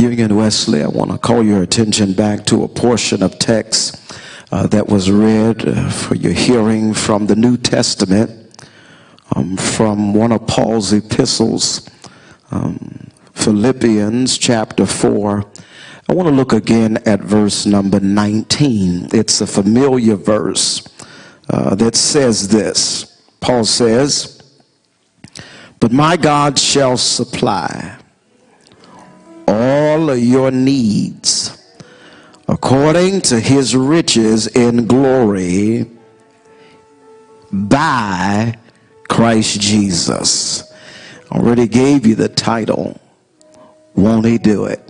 Union Wesley, I want to call your attention back to a portion of text uh, that was read uh, for your hearing from the New Testament, um, from one of Paul's epistles, um, Philippians chapter 4. I want to look again at verse number 19. It's a familiar verse uh, that says this. Paul says, But my God shall supply all your needs according to his riches in glory by Christ Jesus. Already gave you the title. Won't he do it?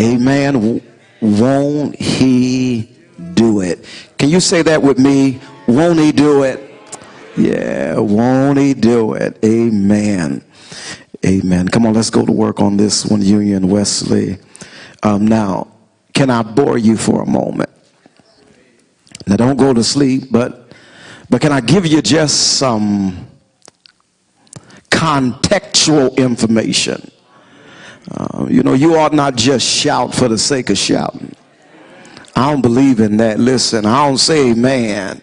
Amen. Won't he do it? Can you say that with me? Won't he do it? Yeah, won't he do it? Amen. Amen. Come on, let's go to work on this one, Union Wesley. Um, now, can I bore you for a moment? Now, don't go to sleep, but but can I give you just some contextual information? Uh, you know, you ought not just shout for the sake of shouting. I don't believe in that. Listen, I don't say amen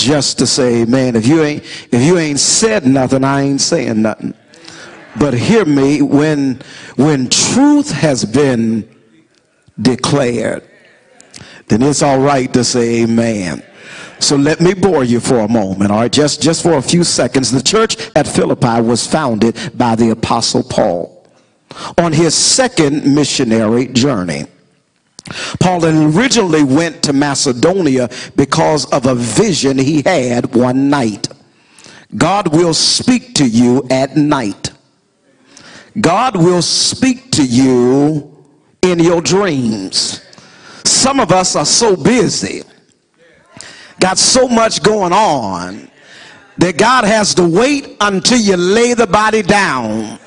just to say amen. If you ain't if you ain't said nothing, I ain't saying nothing. But hear me, when when truth has been declared, then it's all right to say amen. So let me bore you for a moment, all right? Just, just for a few seconds. The church at Philippi was founded by the Apostle Paul on his second missionary journey. Paul originally went to Macedonia because of a vision he had one night. God will speak to you at night. God will speak to you in your dreams. Some of us are so busy, got so much going on, that God has to wait until you lay the body down,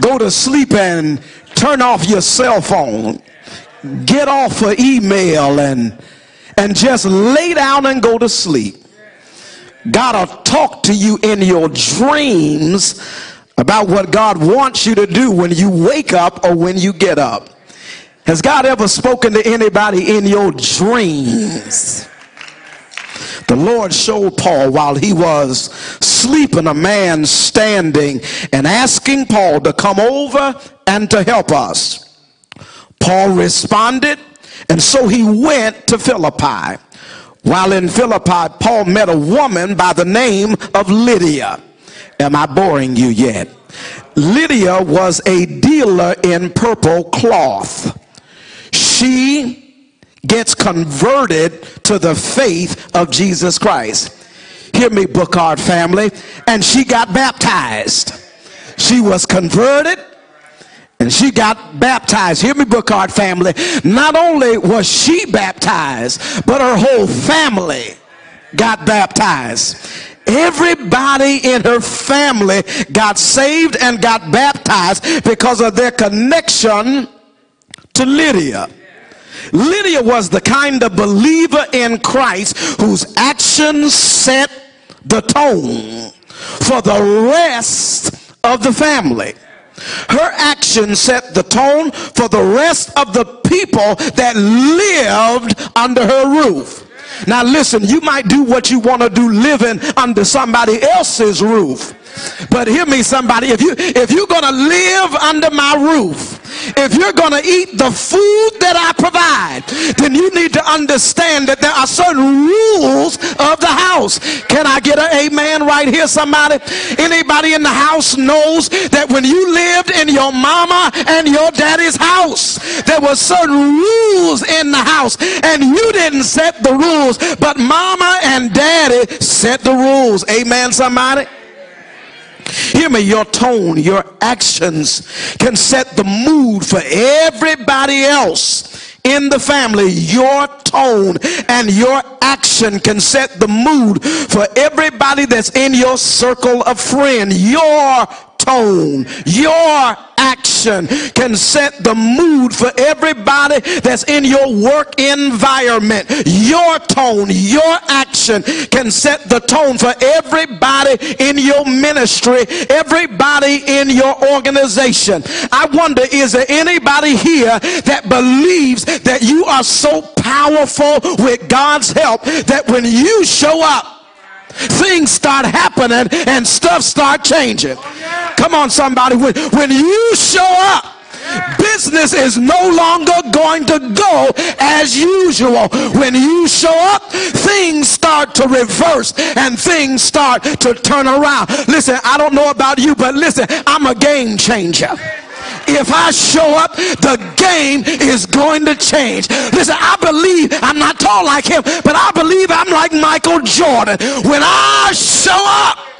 go to sleep and turn off your cell phone, get off for email and and just lay down and go to sleep. God will talk to you in your dreams about what God wants you to do when you wake up or when you get up. Has God ever spoken to anybody in your dreams? The Lord showed Paul while he was sleeping a man standing and asking Paul to come over and to help us. Paul responded, and so he went to Philippi. While in Philippi, Paul met a woman by the name of Lydia. Am I boring you yet? Lydia was a dealer in purple cloth. She gets converted to the faith of Jesus Christ. Hear me, Bookard family. And she got baptized. She was converted and she got baptized. Hear me, Bookard family. Not only was she baptized, but her whole family got baptized. Everybody in her family got saved and got baptized because of their connection to Lydia. Lydia was the kind of believer in Christ whose actions set the tone for the rest of the family. Her actions set the tone for the rest of the people that lived under her roof. Now listen, you might do what you want to do living under somebody else's roof. But hear me somebody, if you if you're to live under my roof, if you're going to eat the food that I provide, then you need to understand that there are certain rules of the house. Can I get an amen right here, somebody? Anybody in the house knows that when you lived in your mama and your daddy's house, there were certain rules in the house, and you didn't set the rules, but mama and daddy set the rules. Amen, somebody? Hear me, your tone, your actions can set the mood for everybody else in the family. Your tone and your action can set the mood for everybody that's in your circle of friends. Your tone, your action can set the mood for everybody that's in your work environment. Your tone, your action can set the tone for everybody in your ministry, everybody in your organization. I wonder, is there anybody here that believes that you are so powerful with God's help that when you show up, things start happening and stuff start changing. Come on, somebody. When, when you show up, business is no longer going to go as usual. When you show up, things start to reverse and things start to turn around. Listen, I don't know about you, but listen, I'm a game changer if I show up, the game is going to change. Listen, I believe I'm not tall like him, but I believe I'm like Michael Jordan. When I show up,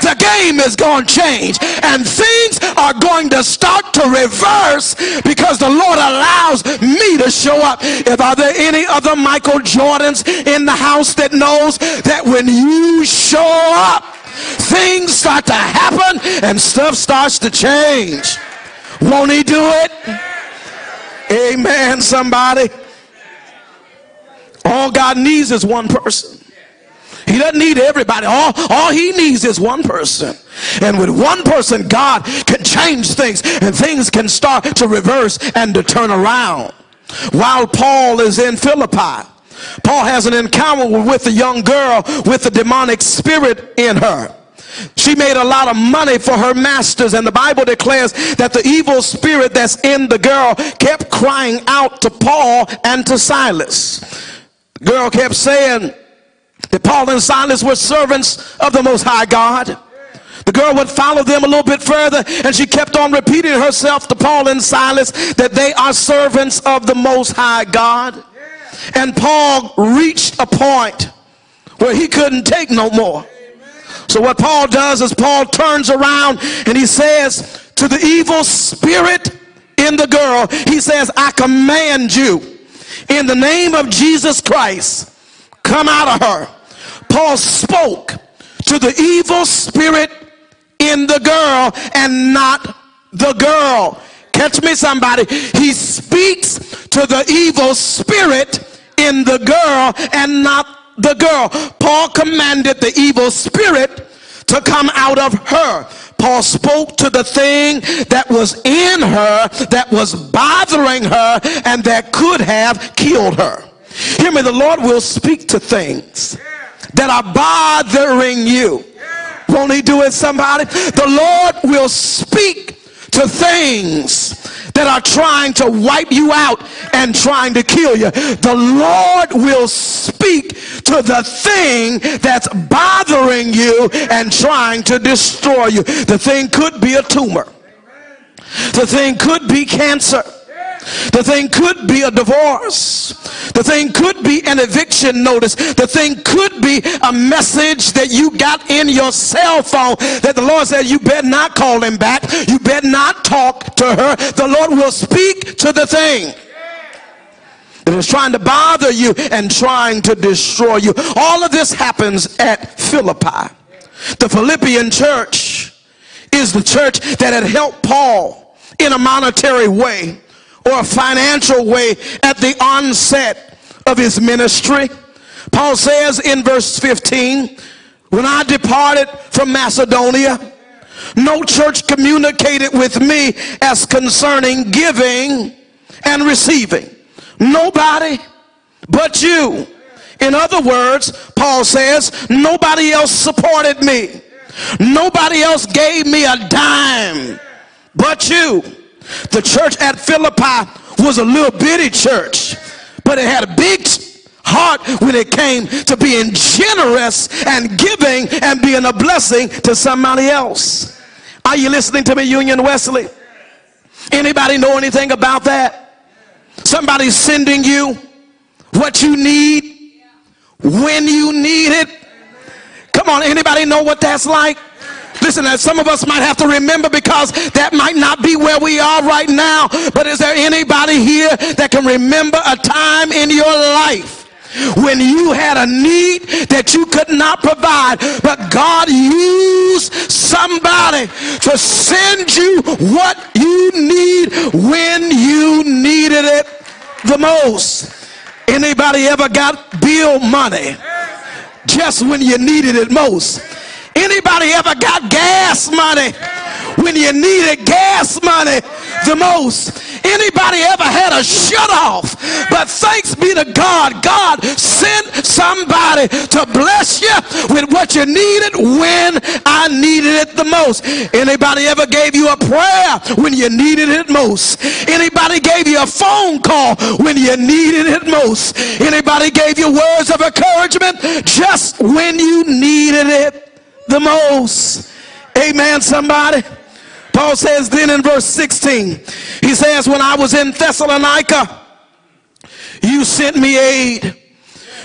the game is going to change and things are going to start to reverse because the Lord allows me to show up. If are there any other Michael Jordans in the house that knows that when you show up, things start to happen and stuff starts to change. Won't he do it? Amen, somebody. All God needs is one person. He doesn't need everybody. All, all he needs is one person. And with one person, God can change things and things can start to reverse and to turn around. While Paul is in Philippi, Paul has an encounter with a young girl with a demonic spirit in her. She made a lot of money for her masters, and the Bible declares that the evil spirit that's in the girl kept crying out to Paul and to Silas. The girl kept saying that Paul and Silas were servants of the Most High God. The girl would follow them a little bit further, and she kept on repeating herself to Paul and Silas that they are servants of the Most High God. And Paul reached a point where he couldn't take no more. So what Paul does is Paul turns around and he says to the evil spirit in the girl, he says, I command you in the name of Jesus Christ, come out of her. Paul spoke to the evil spirit in the girl and not the girl. Catch me, somebody. He speaks to the evil spirit in the girl and not the girl. Paul commanded the evil spirit to come out of her. Paul spoke to the thing that was in her, that was bothering her, and that could have killed her. Hear me, the Lord will speak to things that are bothering you. Won't he do it, somebody? The Lord will speak to things that are trying to wipe you out and trying to kill you. The Lord will speak to the thing that's bothering you and trying to destroy you. The thing could be a tumor. The thing could be cancer. The thing could be a divorce. The thing could be an eviction notice. The thing could be a message that you got in your cell phone that the Lord said you better not call him back. You better not talk to her. The Lord will speak to the thing that is trying to bother you and trying to destroy you. All of this happens at Philippi. The Philippian church is the church that had helped Paul in a monetary way or a financial way at the onset of his ministry. Paul says in verse 15, when I departed from Macedonia, no church communicated with me as concerning giving and receiving. Nobody but you. In other words, Paul says, nobody else supported me. Nobody else gave me a dime but you. The church at Philippi was a little bitty church, but it had a big heart when it came to being generous and giving and being a blessing to somebody else. Are you listening to me, Union Wesley? Anybody know anything about that? Somebody sending you what you need when you need it. Come on, anybody know what that's like? Listen, as some of us might have to remember because that might not be where we are right now. But is there anybody here that can remember a time in your life when you had a need that you could not provide, but God used somebody to send you what you need when you needed it the most. Anybody ever got bill money just when you needed it most? Anybody ever got gas money when you needed gas money the most? Anybody ever had a shut off? But thanks be to God, God sent somebody to bless you with what you needed when I needed it the most. Anybody ever gave you a prayer when you needed it most? Anybody gave you a phone call when you needed it most? Anybody gave you words of encouragement just when you needed it the most? Amen, somebody. Paul says then in verse 16, he says, When I was in Thessalonica, you sent me aid.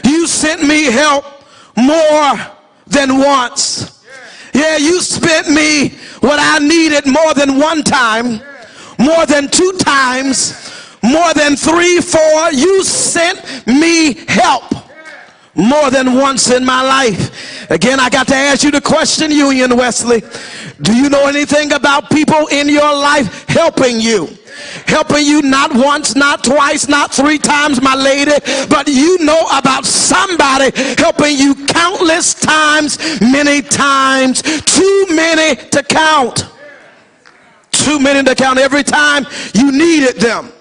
You sent me help more than once. Yeah, you spent me what I needed more than one time, more than two times, more than three, four. You sent me help more than once in my life. Again, I got to ask you the question, Union Wesley. Do you know anything about people in your life helping you? Helping you not once, not twice, not three times, my lady, but you know about somebody helping you countless times, many times, too many to count. Too many to count every time you needed them.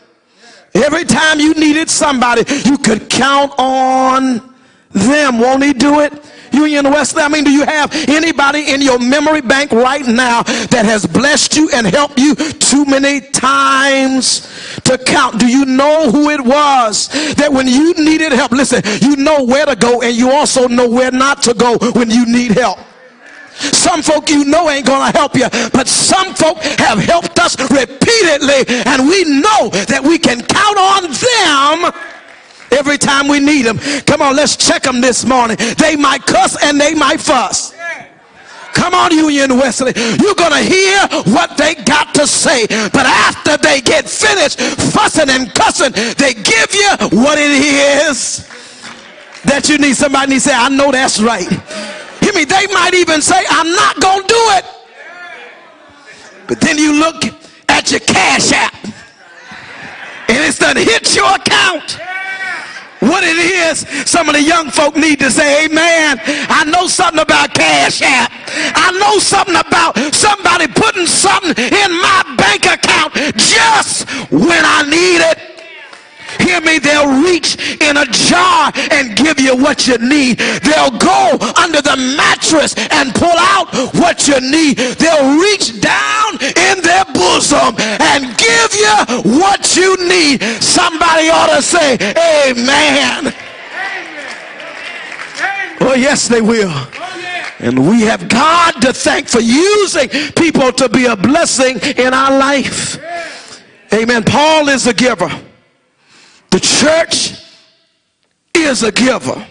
Every time you needed somebody, you could count on them. Won't he do it? Union Wesley, I mean, do you have anybody in your memory bank right now that has blessed you and helped you too many times to count? Do you know who it was that when you needed help, listen, you know where to go and you also know where not to go when you need help. Some folk you know ain't gonna help you, but some folk have helped us repeatedly, and we know that we can count on them every time we need them. Come on, let's check them this morning. They might cuss and they might fuss. Come on, Union Wesley. You're going to hear what they got to say. But after they get finished fussing and cussing, they give you what it is that you need. Somebody needs to say, I know that's right. Hear me? They might even say, I'm not going to do it. But then you look at your cash app and it's done hit your account what it is, some of the young folk need to say, Amen. I know something about Cash App. I know something about somebody putting something in my bank account just when I need it. Hear me, they'll reach in a jar and give you what you need. They'll go under the mattress and pull out what you need. They'll reach down in their bosom and give you what you need. Somebody ought to say, Amen. Oh, yes, they will. Oh, and we have God to thank for using people to be a blessing in our life. Amen. Paul is a giver. The church is a giver.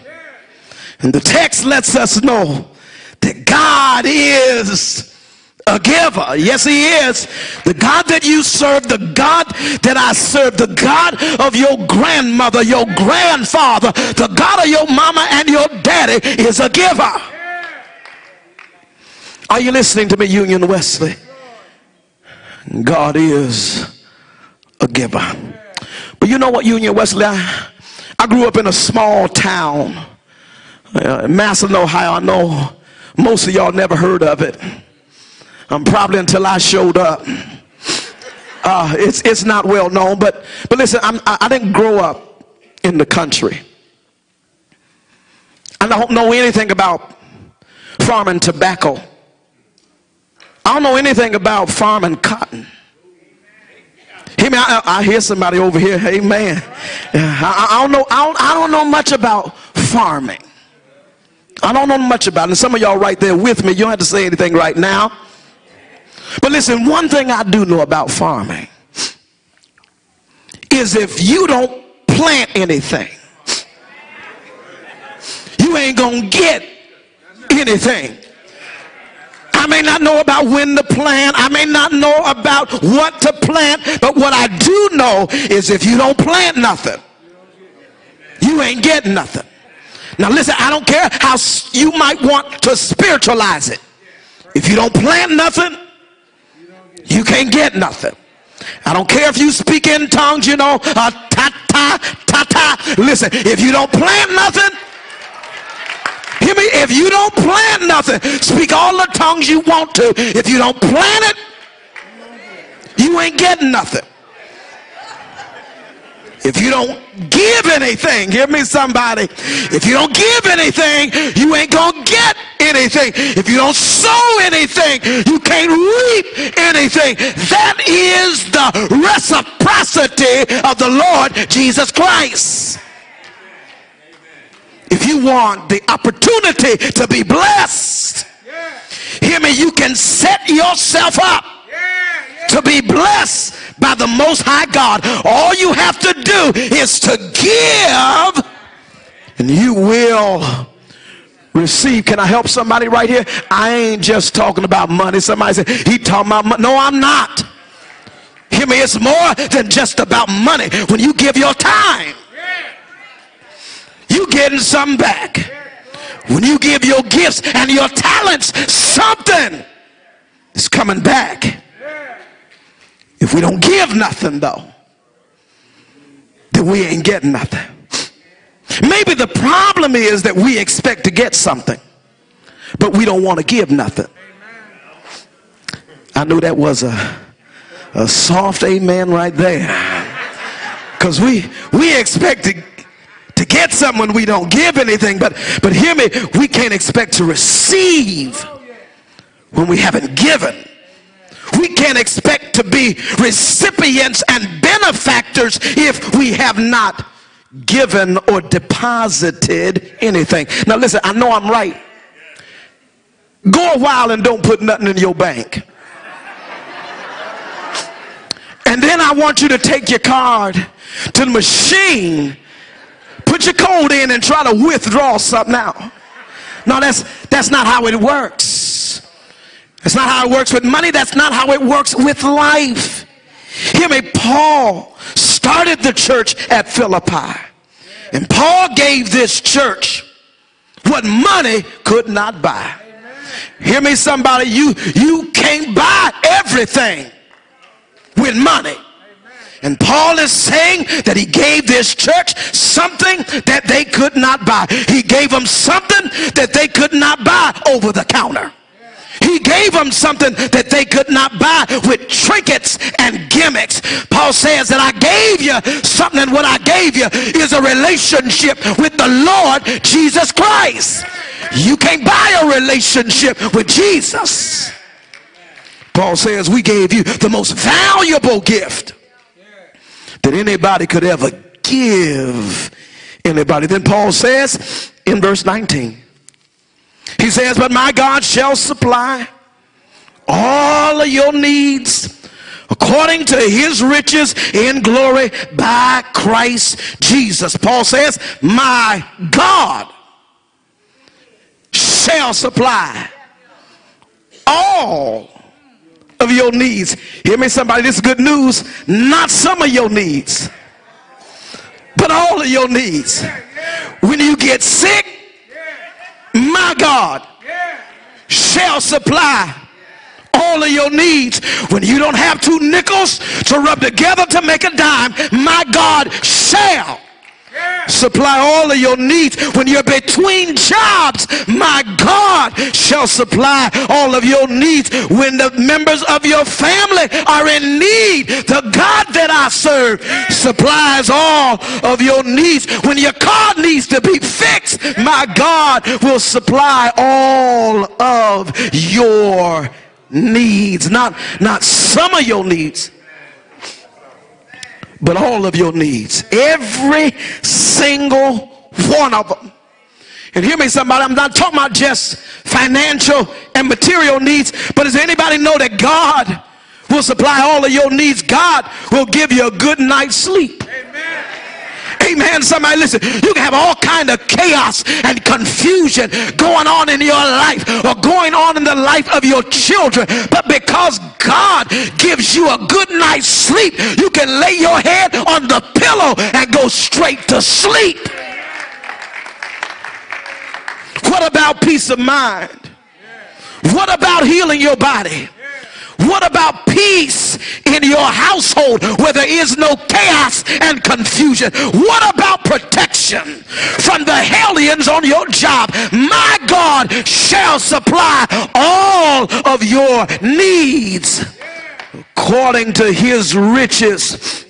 And the text lets us know that God is a giver. Yes, he is. The God that you serve, the God that I serve, the God of your grandmother, your grandfather, the God of your mama and your daddy is a giver. Are you listening to me, Union Wesley? God is a giver. But you know what, Union Wesley? I, I grew up in a small town, uh, Massillon, Ohio. I know most of y'all never heard of it. Um, probably until I showed up. Uh, it's, it's not well known, but, but listen, I'm, I, I didn't grow up in the country. I don't know anything about farming tobacco. I don't know anything about farming cotton. I, I hear somebody over here. Amen. I, I, don't know. I don't, I don't know much about farming. I don't know much about it. And some of y'all right there with me, you don't have to say anything right now. But listen, one thing I do know about farming is if you don't plant anything, you ain't gonna get anything. I may not know about when to plant. I may not know about what to plant. But what I do know is if you don't plant nothing, you ain't getting nothing. Now listen, I don't care how you might want to spiritualize it. If you don't plant nothing, you can't get nothing. I don't care if you speak in tongues, you know, uh, ta ta ta ta. Listen, if you don't plant nothing, hear me. If you don't plant nothing, speak all the tongues you want to. If you don't plant it, you ain't getting nothing. If you don't give anything, hear me somebody. If you don't give anything, you ain't gonna get anything. If you don't sow anything, you can't reap anything. That is the reciprocity of the Lord Jesus Christ. If you want the opportunity to be blessed, hear me, you can set yourself up to be blessed by the Most High God. All you have to do is to give, and you will receive. Can I help somebody right here? I ain't just talking about money. Somebody said, he talking about money. No, I'm not. Hear me, it's more than just about money. When you give your time, you getting something back. When you give your gifts and your talents, something is coming back. If we don't give nothing, though, then we ain't getting nothing. Maybe the problem is that we expect to get something, but we don't want to give nothing. I knew that was a, a soft amen right there. Because we, we expect to, to get something we don't give anything, but, but hear me, we can't expect to receive when we haven't given we can't expect to be recipients and benefactors if we have not given or deposited anything. Now, listen, I know I'm right. Go a while and don't put nothing in your bank. And then I want you to take your card to the machine, put your code in, and try to withdraw something out. No, that's that's not how it works. That's not how it works with money. That's not how it works with life. Hear me, Paul started the church at Philippi. And Paul gave this church what money could not buy. Hear me, somebody, you, you can't buy everything with money. And Paul is saying that he gave this church something that they could not buy. He gave them something that they could not buy over the counter. He gave them something that they could not buy with trinkets and gimmicks. Paul says that I gave you something, and what I gave you is a relationship with the Lord Jesus Christ. You can't buy a relationship with Jesus. Paul says we gave you the most valuable gift that anybody could ever give anybody. Then Paul says in verse 19, he says, But my God shall supply all of your needs according to his riches in glory by Christ Jesus. Paul says, My God shall supply all of your needs. Hear me, somebody, this is good news. Not some of your needs, but all of your needs. When you get sick, my God shall supply all of your needs. When you don't have two nickels to rub together to make a dime, my God shall supply all of your needs. When you're between jobs, my God shall supply all of your needs. When the members of your family are in need, the God that I serve supplies all of your needs. When your car needs to be fixed, my God will supply all of your needs. Not, not some of your needs but all of your needs. Every single one of them. And hear me, somebody, I'm not talking about just financial and material needs, but does anybody know that God will supply all of your needs? God will give you a good night's sleep. Amen. Somebody listen. You can have all kind of chaos and confusion going on in your life or going on in the life of your children. But because God gives you a good night's sleep, you can lay your head on the pillow and go straight to sleep. What about peace of mind? What about healing your body? What about peace in your household where there is no chaos and confusion? What about protection from the hellions on your job? My God shall supply all of your needs according to his riches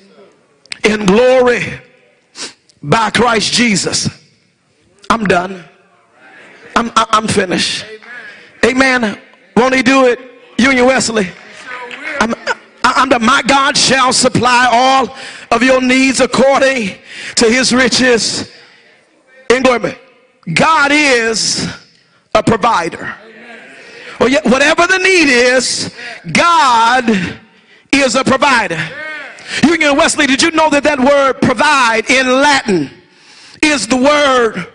in glory by Christ Jesus. I'm done. I'm, I'm finished. Amen. Won't he do it? Union Wesley. I'm, I'm the, my God shall supply all of your needs according to his riches in glory. God is a provider. Well, whatever the need is, God is a provider. Union Wesley, did you know that that word provide in Latin is the word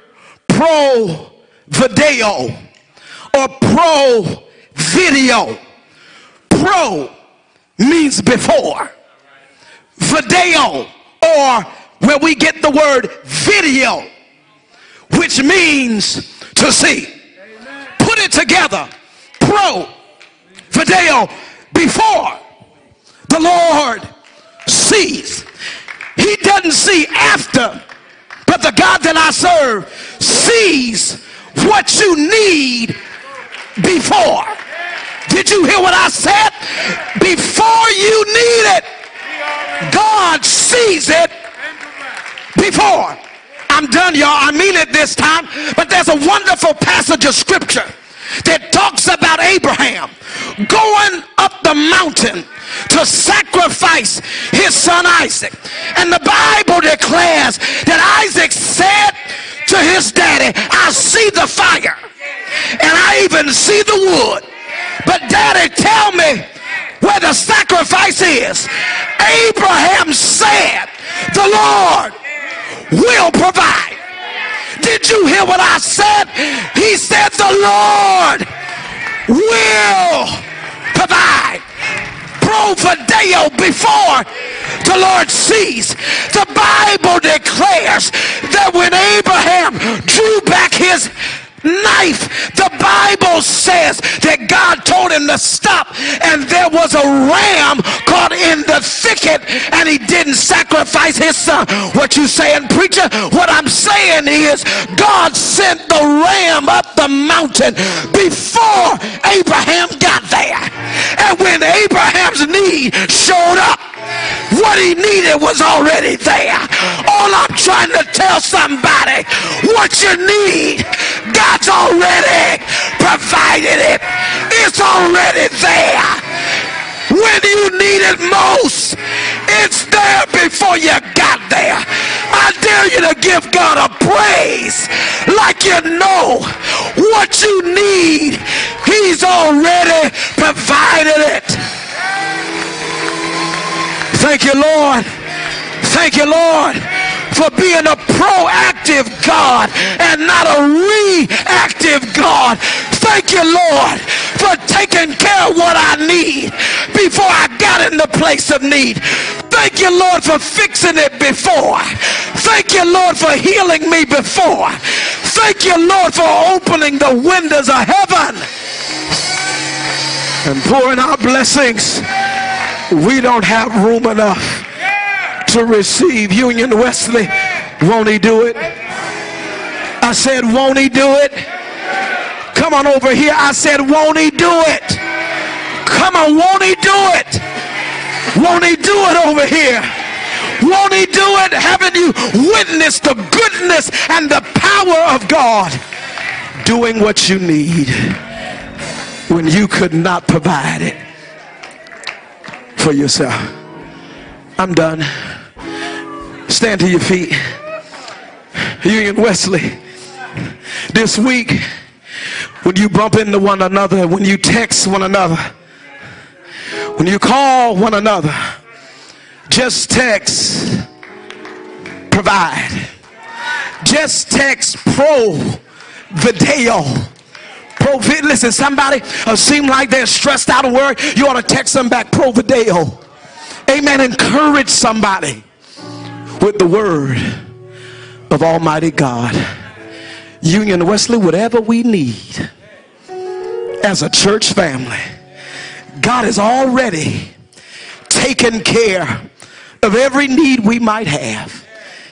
pro video or pro video? Pro means before. Video, or where we get the word video, which means to see. Put it together. Pro, video, before the Lord sees. He doesn't see after, but the God that I serve sees what you need before. Did you hear what I said? Before you need it, God sees it before. I'm done, y'all. I mean it this time. But there's a wonderful passage of scripture that talks about Abraham going up the mountain to sacrifice his son Isaac. And the Bible declares that Isaac said to his daddy, I see the fire and I even see the wood. But daddy, tell me where the sacrifice is. Abraham said, the Lord will provide. Did you hear what I said? He said, the Lord will provide. Provideo before the Lord sees. The Bible declares that when Abraham drew back his knife. The Bible says that God told him to stop, and there was a ram caught in the thicket, and he didn't sacrifice his son. What you saying, preacher? What I'm saying is God sent the ram up the mountain before Abraham got there. And when Abraham's need showed up, what he needed was already there. All I'm trying to tell somebody, what you need, God's already provided it. It's already there. When you need it most, it's there before you got there. I dare you to give God a praise like you know what you need. He's already provided it. Thank you, Lord. Thank you, Lord, for being a proactive God and not a reactive God. Thank you, Lord, for taking care of what I need before I got in the place of need. Thank you, Lord, for fixing it before. Thank you, Lord, for healing me before. Thank you, Lord, for opening the windows of heaven and pouring out blessings we don't have room enough to receive Union Wesley. Won't he do it? I said, won't he do it? Come on over here. I said, won't he do it? Come on, won't he do it? Won't he do it over here? Won't he do it? Haven't you witnessed the goodness and the power of God doing what you need when you could not provide it? for yourself. I'm done. Stand to your feet. Union Wesley, this week, when you bump into one another, when you text one another, when you call one another, just text provide. Just text pro video. Pro listen, somebody uh, seem like they're stressed out of work. You ought to text them back pro video. Amen. Encourage somebody with the word of Almighty God. Union Wesley, whatever we need as a church family, God has already taken care of every need we might have.